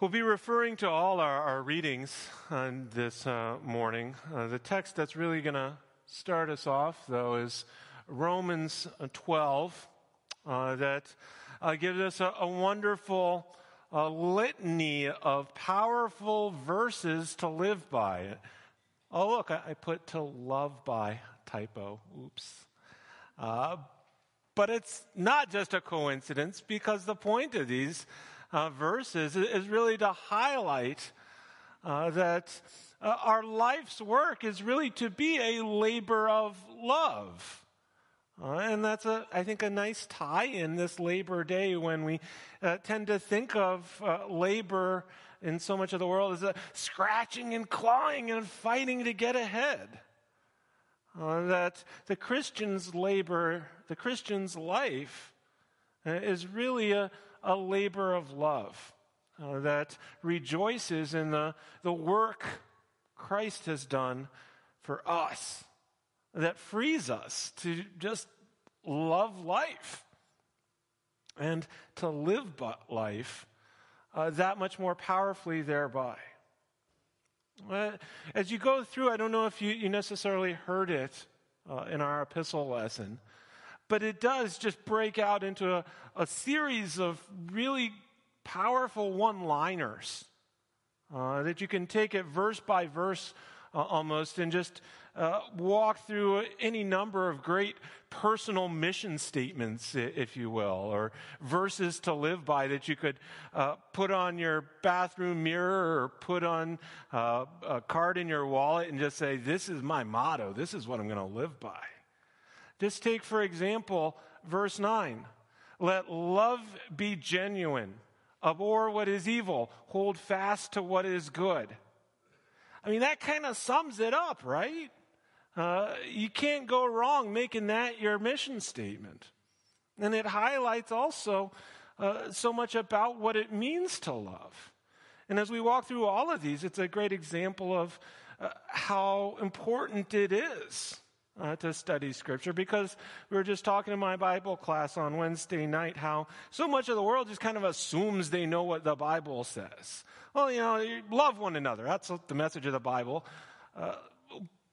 We'll be referring to all our, our readings on this uh, morning. Uh, the text that's really going to start us off, though, is Romans 12, uh, that uh, gives us a, a wonderful uh, litany of powerful verses to live by. Oh, look, I, I put to love by typo. Oops. Uh, but it's not just a coincidence because the point of these uh, verses is really to highlight uh, that uh, our life's work is really to be a labor of love. Uh, and that's, a, I think, a nice tie in this Labor Day when we uh, tend to think of uh, labor in so much of the world as scratching and clawing and fighting to get ahead. Uh, that the Christian's labor, the Christian's life, is really a, a labor of love uh, that rejoices in the, the work Christ has done for us, that frees us to just love life and to live life uh, that much more powerfully thereby. Uh, as you go through, I don't know if you, you necessarily heard it uh, in our epistle lesson, but it does just break out into a, a series of really powerful one liners uh, that you can take it verse by verse uh, almost and just uh, walk through any number of great personal mission statements, if you will, or verses to live by that you could uh, put on your bathroom mirror or put on uh, a card in your wallet and just say, This is my motto. This is what I'm going to live by. Just take, for example, verse 9. Let love be genuine. Abhor what is evil. Hold fast to what is good. I mean, that kind of sums it up, right? Uh, you can't go wrong making that your mission statement. And it highlights also uh, so much about what it means to love. And as we walk through all of these, it's a great example of uh, how important it is uh, to study Scripture because we were just talking in my Bible class on Wednesday night how so much of the world just kind of assumes they know what the Bible says. Well, you know, love one another. That's the message of the Bible. Uh,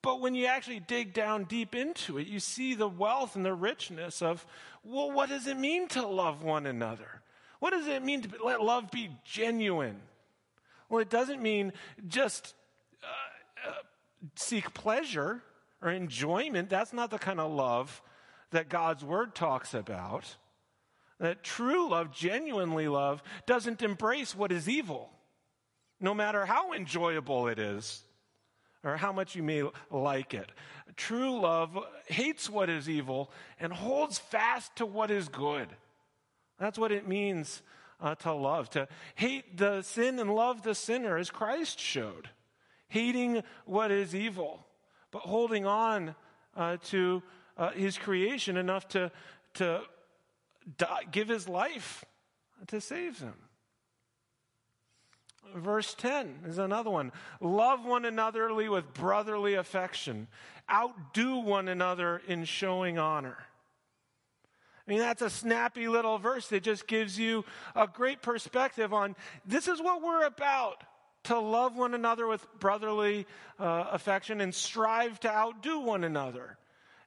but when you actually dig down deep into it, you see the wealth and the richness of, well, what does it mean to love one another? What does it mean to let love be genuine? Well, it doesn't mean just uh, uh, seek pleasure or enjoyment. That's not the kind of love that God's word talks about. That true love, genuinely love, doesn't embrace what is evil, no matter how enjoyable it is or how much you may like it. True love hates what is evil and holds fast to what is good. That's what it means uh, to love, to hate the sin and love the sinner, as Christ showed. Hating what is evil but holding on uh, to uh, his creation enough to, to die, give his life to save them. Verse 10 is another one. Love one anotherly with brotherly affection. Outdo one another in showing honor. I mean, that's a snappy little verse that just gives you a great perspective on this is what we're about to love one another with brotherly uh, affection and strive to outdo one another.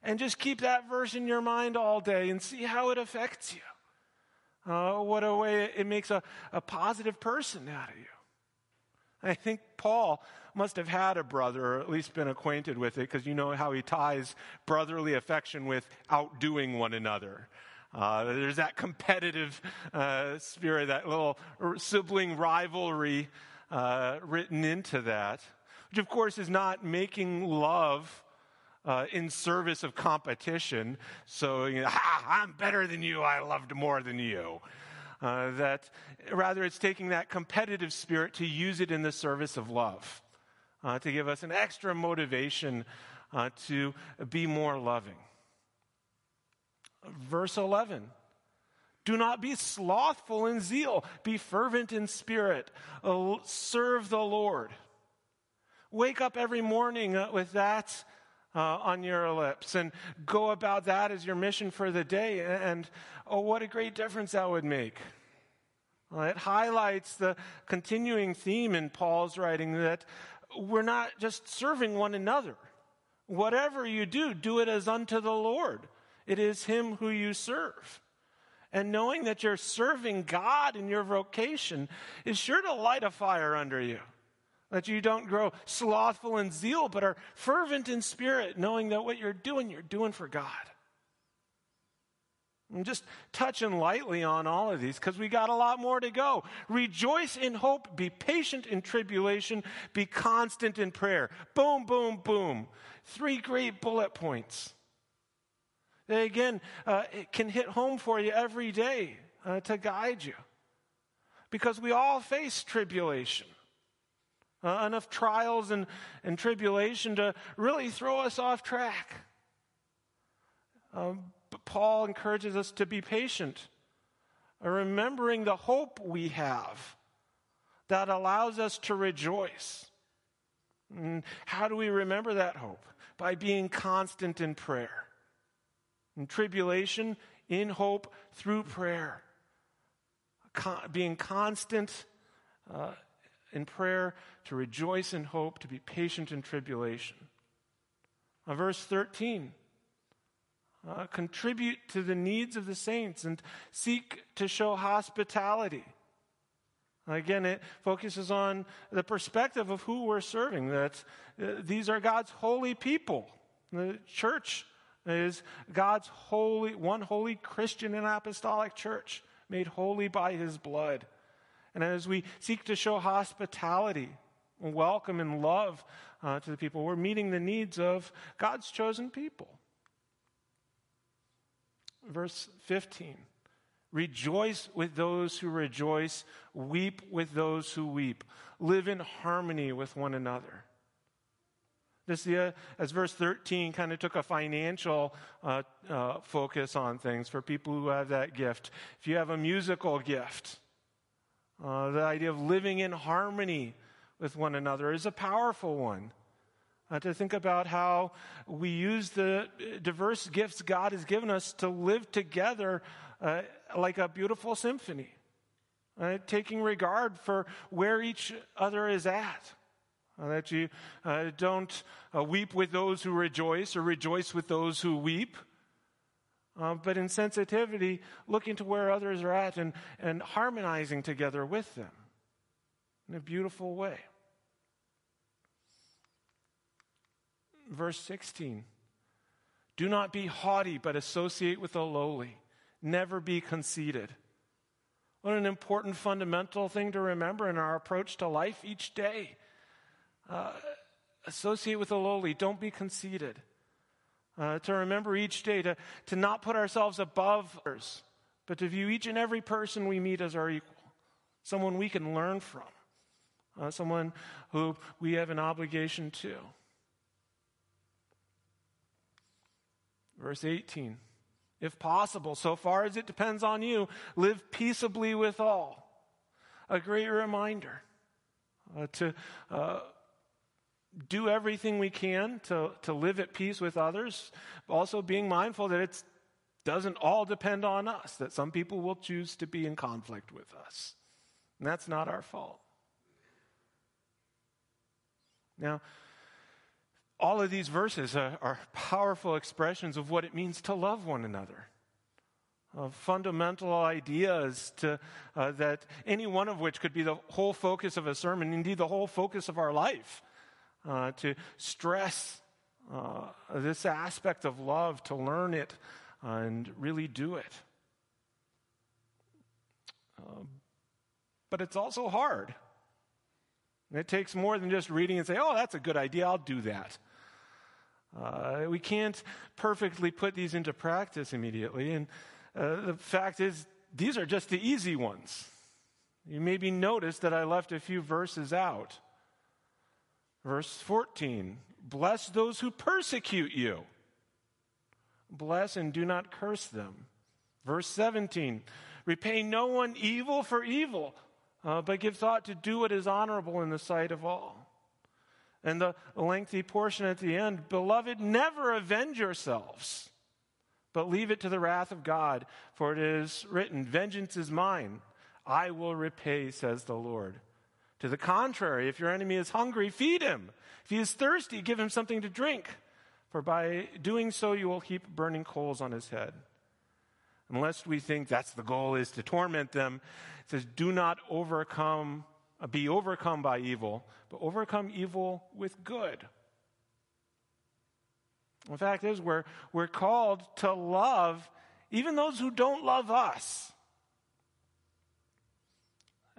And just keep that verse in your mind all day and see how it affects you. Uh, what a way it makes a, a positive person out of you. I think Paul must have had a brother, or at least been acquainted with it, because you know how he ties brotherly affection with outdoing one another. Uh, there's that competitive uh, spirit, that little sibling rivalry uh, written into that, which of course is not making love uh, in service of competition. So, you know, I'm better than you, I loved more than you. Uh, that rather it's taking that competitive spirit to use it in the service of love, uh, to give us an extra motivation uh, to be more loving. Verse 11 do not be slothful in zeal. Be fervent in spirit. Uh, serve the Lord. Wake up every morning uh, with that uh, on your lips and go about that as your mission for the day. And oh, what a great difference that would make. It highlights the continuing theme in Paul's writing that we're not just serving one another. Whatever you do, do it as unto the Lord. It is Him who you serve. And knowing that you're serving God in your vocation is sure to light a fire under you. That you don't grow slothful in zeal, but are fervent in spirit, knowing that what you're doing, you're doing for God. I'm just touching lightly on all of these because we got a lot more to go. Rejoice in hope, be patient in tribulation, be constant in prayer. Boom, boom, boom. Three great bullet points. Again, uh, it can hit home for you every day uh, to guide you because we all face tribulation. Uh, enough trials and, and tribulation to really throw us off track. Um, but Paul encourages us to be patient, remembering the hope we have that allows us to rejoice. And how do we remember that hope? By being constant in prayer. In tribulation, in hope, through prayer. Being constant uh, in prayer, to rejoice in hope, to be patient in tribulation. Verse 13 uh, contribute to the needs of the saints and seek to show hospitality. Again, it focuses on the perspective of who we're serving, that uh, these are God's holy people. The church is God's holy, one holy Christian and apostolic church, made holy by his blood. And as we seek to show hospitality, welcome, and love uh, to the people, we're meeting the needs of God's chosen people. Verse 15 Rejoice with those who rejoice, weep with those who weep, live in harmony with one another. This, uh, as verse 13 kind of took a financial uh, uh, focus on things for people who have that gift. If you have a musical gift, uh, the idea of living in harmony with one another is a powerful one. Uh, to think about how we use the diverse gifts God has given us to live together uh, like a beautiful symphony, uh, taking regard for where each other is at. Uh, that you uh, don't uh, weep with those who rejoice or rejoice with those who weep. Uh, but in sensitivity, looking to where others are at and, and harmonizing together with them in a beautiful way. Verse 16 Do not be haughty, but associate with the lowly. Never be conceited. What an important fundamental thing to remember in our approach to life each day. Uh, associate with the lowly. Don't be conceited. Uh, to remember each day to, to not put ourselves above others, but to view each and every person we meet as our equal, someone we can learn from, uh, someone who we have an obligation to. Verse 18 If possible, so far as it depends on you, live peaceably with all. A great reminder uh, to uh, do everything we can to, to live at peace with others, also being mindful that it doesn't all depend on us, that some people will choose to be in conflict with us. And that's not our fault. Now, all of these verses are, are powerful expressions of what it means to love one another. Of fundamental ideas to, uh, that any one of which could be the whole focus of a sermon, indeed the whole focus of our life uh, to stress uh, this aspect of love, to learn it and really do it. Uh, but it's also hard. it takes more than just reading and say, oh, that's a good idea, I'll do that. Uh, we can't perfectly put these into practice immediately. And uh, the fact is, these are just the easy ones. You maybe noticed that I left a few verses out. Verse 14 Bless those who persecute you. Bless and do not curse them. Verse 17 Repay no one evil for evil, uh, but give thought to do what is honorable in the sight of all. And the lengthy portion at the end Beloved, never avenge yourselves, but leave it to the wrath of God, for it is written, Vengeance is mine, I will repay, says the Lord. To the contrary, if your enemy is hungry, feed him. If he is thirsty, give him something to drink. For by doing so, you will heap burning coals on his head. Unless we think that's the goal is to torment them, it says, do not overcome, uh, be overcome by evil, but overcome evil with good. The fact is, we're, we're called to love even those who don't love us.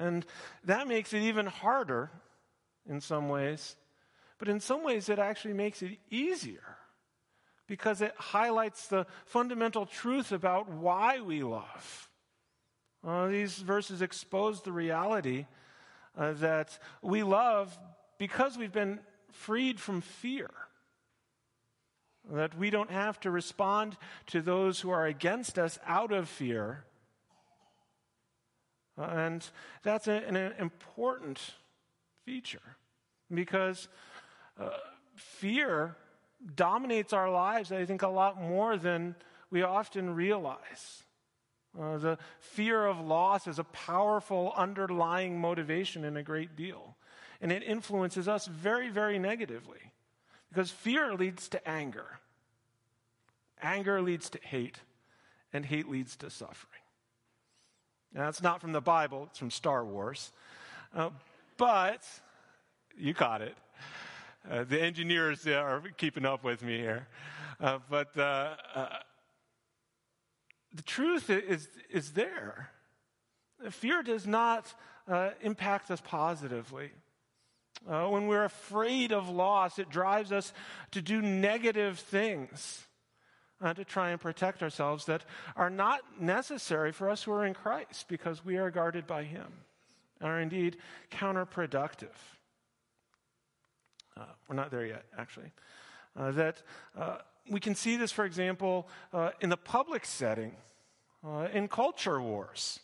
And that makes it even harder in some ways. But in some ways, it actually makes it easier because it highlights the fundamental truth about why we love. Uh, these verses expose the reality uh, that we love because we've been freed from fear. That we don't have to respond to those who are against us out of fear. And that's an, important feature because uh, fear dominates our lives, I think, a lot more than we often realize. Uh, the fear of loss is a powerful underlying motivation in a great deal. And it influences us very, very negatively. Because fear leads to anger, anger leads to hate, and hate leads to suffering. Now, that's not from the Bible, it's from Star Wars. Uh, but you caught it. Uh, the engineers are keeping up with me here. Uh, but uh, uh, the truth is, is there. Fear does not uh, impact us positively. When we're afraid of loss, it drives us to do negative things uh, to try and protect ourselves that are not necessary for us who are in Christ because we are guarded by Him, are indeed counterproductive. Uh, we're not there yet, actually. Uh, that uh, we can see this, for example, uh, in the public setting, in culture wars.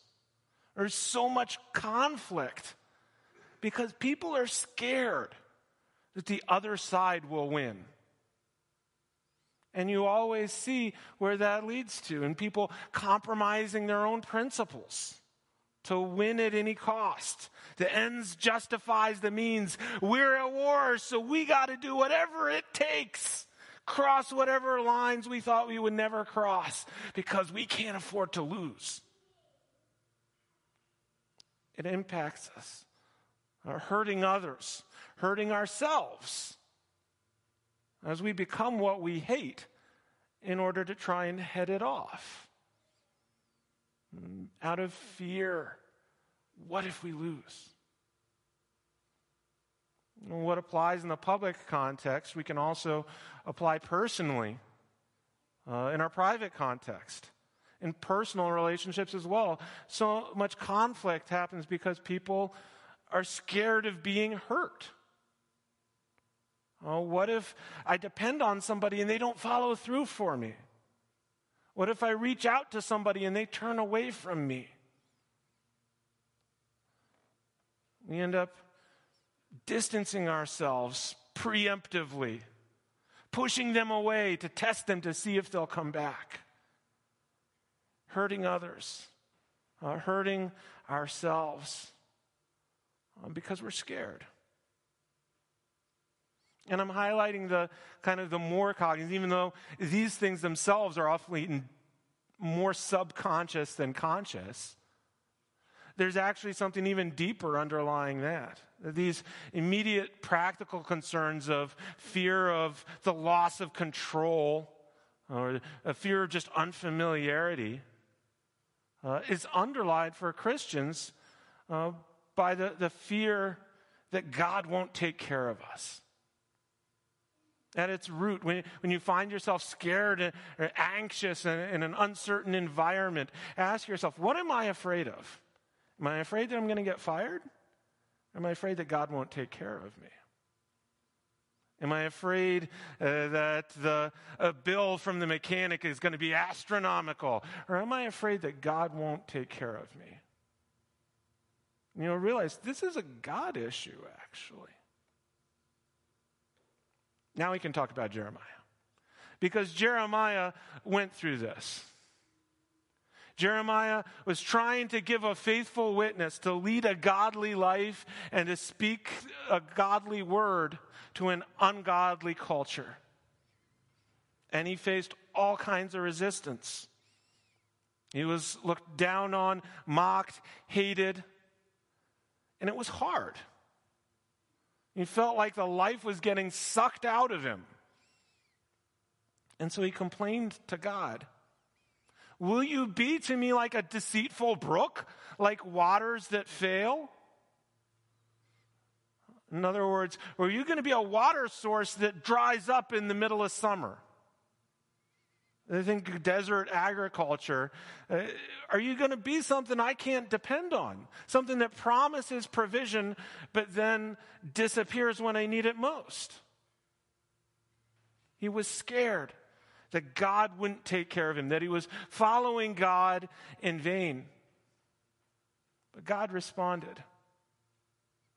There's so much conflict because people are scared that the other side will win. And you always see where that leads to, and people compromising their own principles to win at any cost. The ends justifies the means. We're at war, so we got to do whatever it takes. Cross whatever lines we thought we would never cross because we can't afford to lose. It impacts us uh, hurting others, hurting ourselves, as we become what we hate in order to try and head it off. Out of fear, what if we lose? What applies in the public context, we can also apply personally uh, in our private context, in personal relationships as well. So much conflict happens because people are scared of being hurt. Oh, what if I depend on somebody and they don't follow through for me? What if I reach out to somebody and they turn away from me? We end up distancing ourselves preemptively, pushing them away to test them to see if they'll come back, hurting others, uh, hurting ourselves. Um, because we're scared. And I'm highlighting the kind of the more cognitive, even though these things themselves are often more subconscious than conscious. There's actually something even deeper underlying that. These immediate practical concerns of fear of the loss of control or a fear of just unfamiliarity uh, is underlined for Christians uh, by the, the fear that God won't take care of us. At its root, when, when you find yourself scared or anxious in, in an uncertain environment, ask yourself, what am I afraid of? Am I afraid that I'm going to get fired? Am I afraid that God won't take care of me? Am I afraid uh, that the bill from the mechanic is going to be astronomical? Or am I afraid that God won't take care of me? you know, realize this is a God issue, actually. Now we can talk about Jeremiah. Because Jeremiah went through this. Jeremiah was trying to give a faithful witness, to lead a godly life, and to speak a godly word to an ungodly culture. And he faced all kinds of resistance. He was looked down on, mocked, hated, and it was hard. He felt like the life was getting sucked out of him. And so he complained to God. Will you be to me like a deceitful brook, like waters that fail? In other words, are you going to be a water source that dries up in the middle of summer? I think desert agriculture. Uh, are you going to be something I can't depend on? Something that promises provision, but then disappears when I need it most? He was scared that God wouldn't take care of him, that he was following God in vain. But God responded.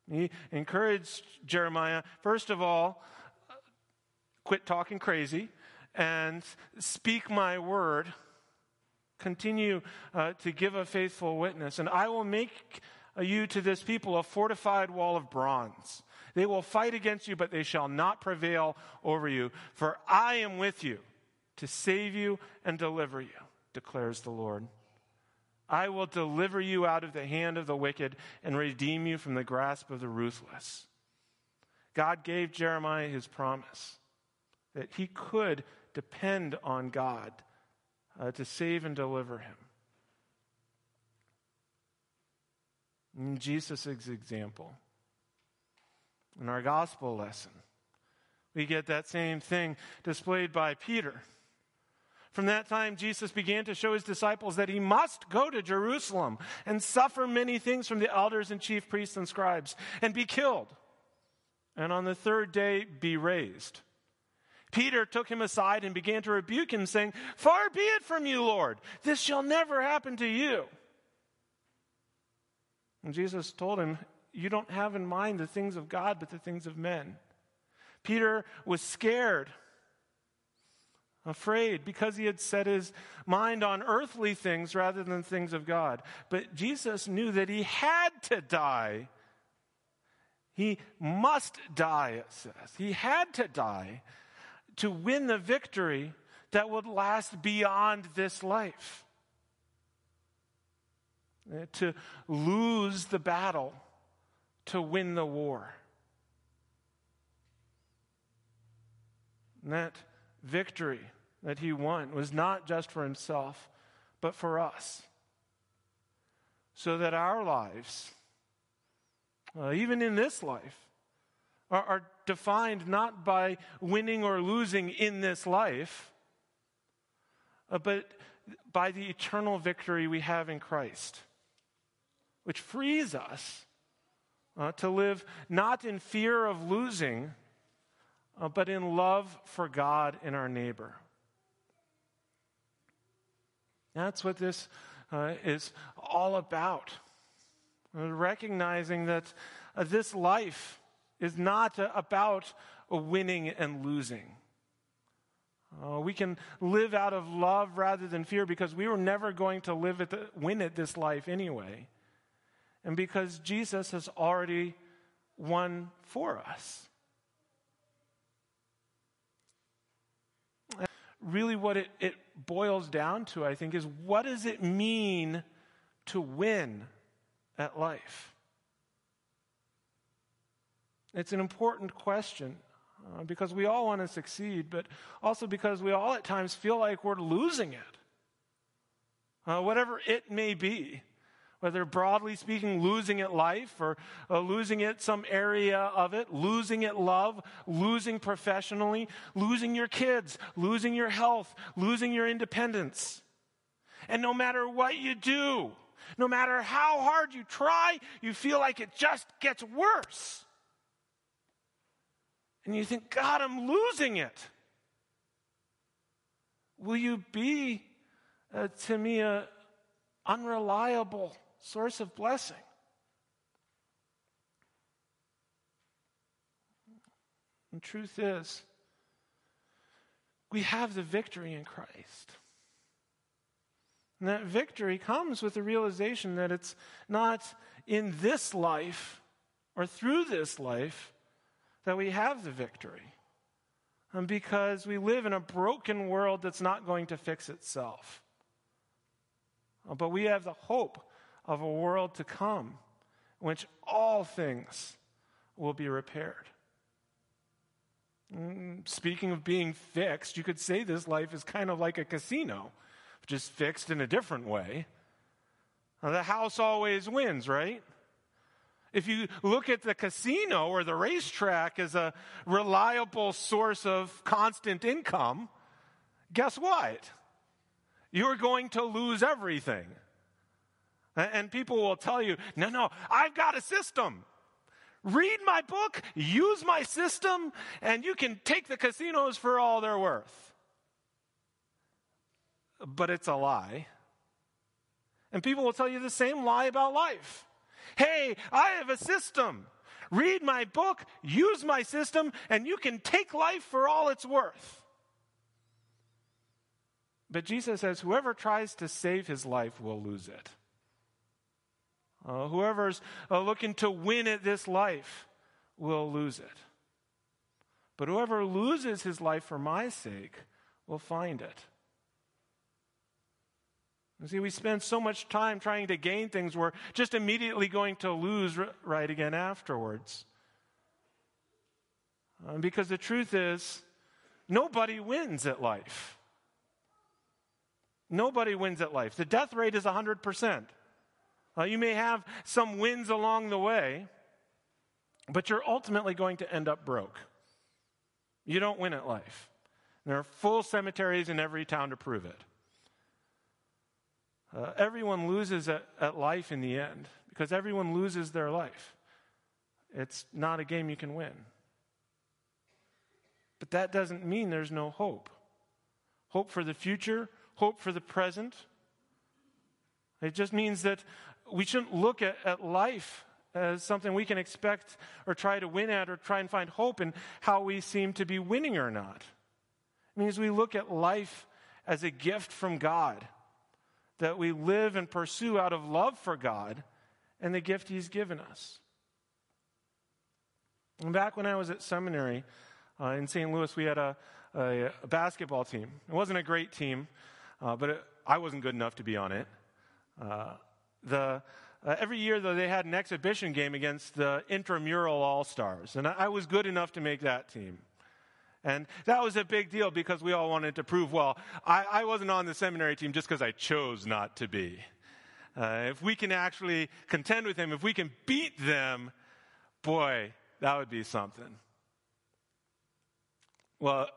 He encouraged Jeremiah, first of all, quit talking crazy and speak my word. Continue uh, to give a faithful witness. And I will make you to this people a fortified wall of bronze. They will fight against you, but they shall not prevail over you. For I am with you to save you and deliver you, declares the Lord. I will deliver you out of the hand of the wicked and redeem you from the grasp of the ruthless. God gave Jeremiah his promise that he could depend on God uh, to save and deliver him. In Jesus' example, in our gospel lesson, we get that same thing displayed by Peter. From that time, Jesus began to show his disciples that he must go to Jerusalem and suffer many things from the elders and chief priests and scribes and be killed, and on the third day be raised. Peter took him aside and began to rebuke him, saying, Far be it from you, Lord. This shall never happen to you. And Jesus told him, You don't have in mind the things of God, but the things of men. Peter was scared, afraid, because he had set his mind on earthly things rather than things of God. But Jesus knew that he had to die. He must die, it says. He had to die to win the victory that would last beyond this life. Uh, to lose the battle to win the war. And that victory that he won was not just for himself, but for us. So that our lives, uh, even in this life, are, are defined not by winning or losing in this life, uh, but by the eternal victory we have in Christ, which frees us uh, to live not in fear of losing, uh, but in love for God and our neighbor. That's what this uh, is all about. Uh, recognizing that uh, this life is not about winning and losing. Uh, we can live out of love rather than fear because we were never going to live at the, win at this life anyway. And because Jesus has already won for us. Really, what it, it boils down to, I think, is what does it mean to win at life? It's an important question uh, because we all want to succeed, but also because we all at times feel like we're losing it. Uh, whatever it may be, whether broadly speaking, losing it life or uh, losing it some area of it, losing it love, losing professionally, losing your kids, losing your health, losing your independence. And no matter what you do, no matter how hard you try, you feel like it just gets worse and you think, God, I'm losing it. Will you be uh, to me an unreliable source of blessing? The truth is, we have the victory in Christ. And that victory comes with the realization that it's not in this life or through this life that we have the victory. And because we live in a broken world that's not going to fix itself. But we have the hope of a world to come in which all things will be repaired. Mm, speaking of being fixed, you could say this life is kind of like a casino, just fixed in a different way. the house always wins, right? If you look at the casino or the racetrack as a reliable source of constant income, guess what? You're going to lose everything. And people will tell you, no, no, I've got a system. Read my book, use my system, and you can take the casinos for all they're worth. But it's a lie. And people will tell you the same lie about life. Hey, I have a system. Read my book, use my system, and you can take life for all it's worth. But Jesus says, whoever tries to save his life will lose it. Uh, whoever's uh, looking to win at this life will lose it. But whoever loses his life for my sake will find it. You see, we spend so much time trying to gain things we're just immediately going to lose right again afterwards. Uh, because the truth is, nobody wins at life. Nobody wins at life. The death rate is 100%. Uh, you may have some wins along the way, but you're ultimately going to end up broke. You don't win at life. There are full cemeteries in every town to prove it. Uh, everyone loses at, at life in the end because everyone loses their life. It's not a game you can win. But that doesn't mean there's no hope. Hope for the future, hope for the present. It just means that we shouldn't look at, at life as something we can expect or try to win at or try and find hope in how we seem to be winning or not. It means we look at life as a gift from God that we live and pursue out of love for God and the gift He's given us. And back when I was at seminary uh, in St. Louis, we had a, a, a, basketball team. It wasn't a great team, uh, but it, I wasn't good enough to be on it. Uh, the, uh, every year, though, they had an exhibition game against the intramural All Stars, and I, I was good enough to make that team. And that was a big deal because we all wanted to prove, well, I, I wasn't on the seminary team just because I chose not to be. Uh, if we can actually contend with them, if we can beat them, boy, that would be something. Well,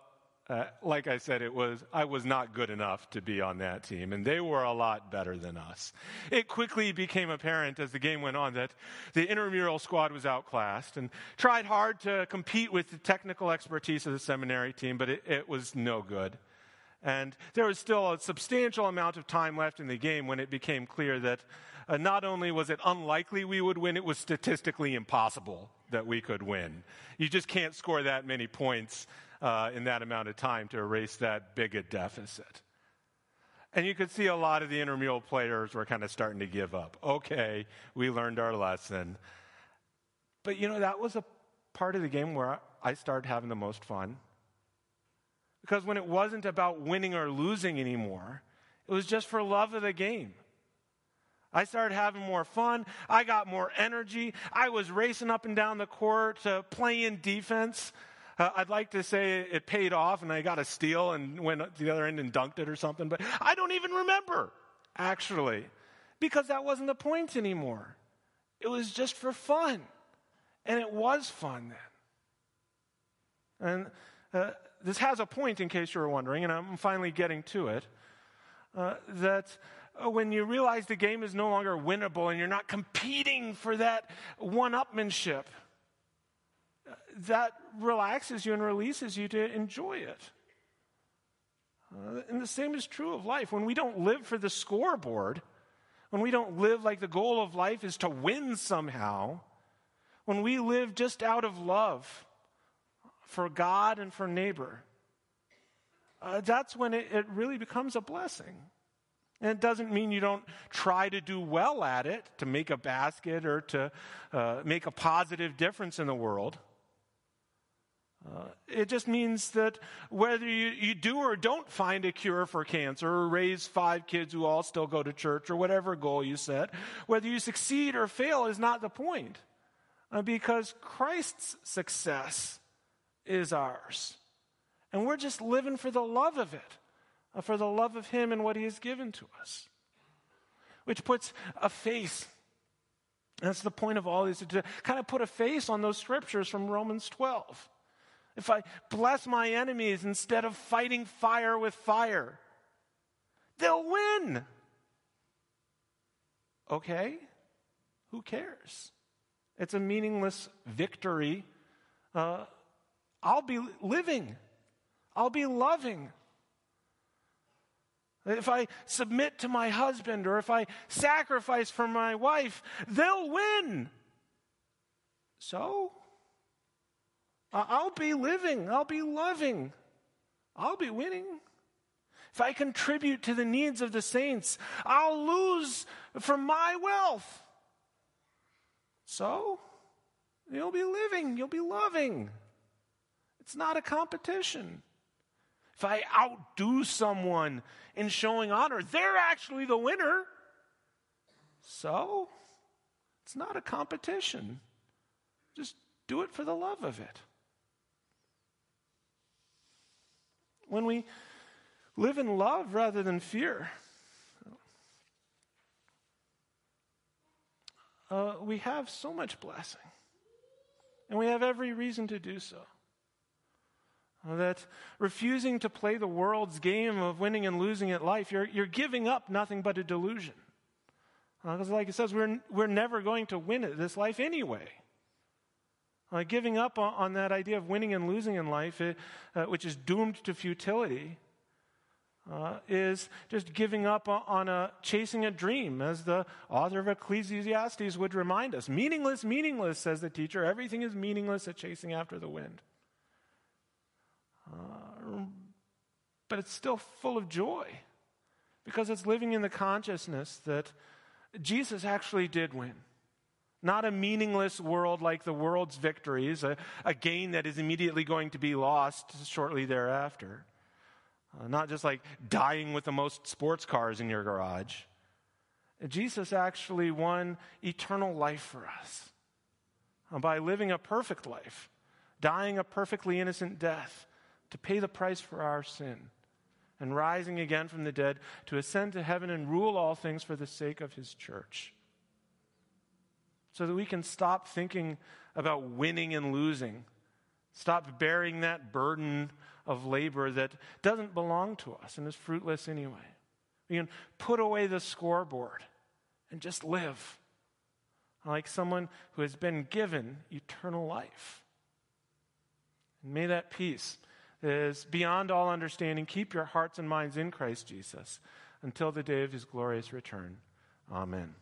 uh, like I said, it was I was not good enough to be on that team, and they were a lot better than us. It quickly became apparent as the game went on that the intramural squad was outclassed and tried hard to compete with the technical expertise of the seminary team, but it, it was no good. And there was still a substantial amount of time left in the game when it became clear that uh, not only was it unlikely we would win, it was statistically impossible that we could win. You just can't score that many points uh, in that amount of time to erase that big a deficit. And you could see a lot of the intramural players were kind of starting to give up. Okay, we learned our lesson. But you know, that was a part of the game where I started having the most fun. Because when it wasn't about winning or losing anymore, it was just for love of the game. I started having more fun. I got more energy. I was racing up and down the court, uh, playing defense. Uh, I'd like to say it paid off and I got a steal and went to the other end and dunked it or something, but I don't even remember, actually, because that wasn't the point anymore. It was just for fun. And it was fun then. And uh, this has a point, in case you were wondering, and I'm finally getting to it. Uh, that uh, when you realize the game is no longer winnable and you're not competing for that one upmanship, that relaxes you and releases you to enjoy it. Uh, and the same is true of life. When we don't live for the scoreboard, when we don't live like the goal of life is to win somehow, when we live just out of love for God and for neighbor, uh, that's when it, it really becomes a blessing. And it doesn't mean you don't try to do well at it, to make a basket or to uh, make a positive difference in the world. Uh, it just means that whether you, you do or don't find a cure for cancer or raise five kids who all still go to church or whatever goal you set, whether you succeed or fail is not the point. Uh, because Christ's success is ours. And we're just living for the love of it, uh, for the love of Him and what He has given to us. Which puts a face that's the point of all these, to kind of put a face on those scriptures from Romans 12 if I bless my enemies instead of fighting fire with fire, they'll win. Okay? Who cares? It's a meaningless victory. Uh, I'll be living, I'll be loving. If I submit to my husband or if I sacrifice for my wife, they'll win. So? I'll be living, I'll be loving, I'll be winning. If I contribute to the needs of the saints, I'll lose from my wealth. So, you'll be living, you'll be loving. It's not a competition. If I outdo someone in showing honor, they're actually the winner. So, it's not a competition. Just do it for the love of it. When we live in love rather than fear, uh, we have so much blessing. And we have every reason to do so. Uh, that refusing to play the world's game of winning and losing at life, you're, you're giving up nothing but a delusion. Because, uh, like it says, we're, we're never going to win at this life anyway. Uh, giving up on, on, that idea of winning and losing in life, it, uh, which is doomed to futility, uh, is just giving up on a chasing a dream, as the author of Ecclesiastes would remind us. Meaningless, meaningless, says the teacher. Everything is meaningless at chasing after the wind. Uh, but it's still full of joy because it's living in the consciousness that Jesus actually did win. Not a meaningless world like the world's victories, a, a gain that is immediately going to be lost shortly thereafter. Uh, not just like dying with the most sports cars in your garage. Jesus actually won eternal life for us uh, by living a perfect life, dying a perfectly innocent death to pay the price for our sin, and rising again from the dead to ascend to heaven and rule all things for the sake of his church so that we can stop thinking about winning and losing. Stop bearing that burden of labor that doesn't belong to us and is fruitless anyway. We can put away the scoreboard and just live like someone who has been given eternal life. And may that peace that is beyond all understanding keep your hearts and minds in Christ Jesus until the day of his glorious return. Amen.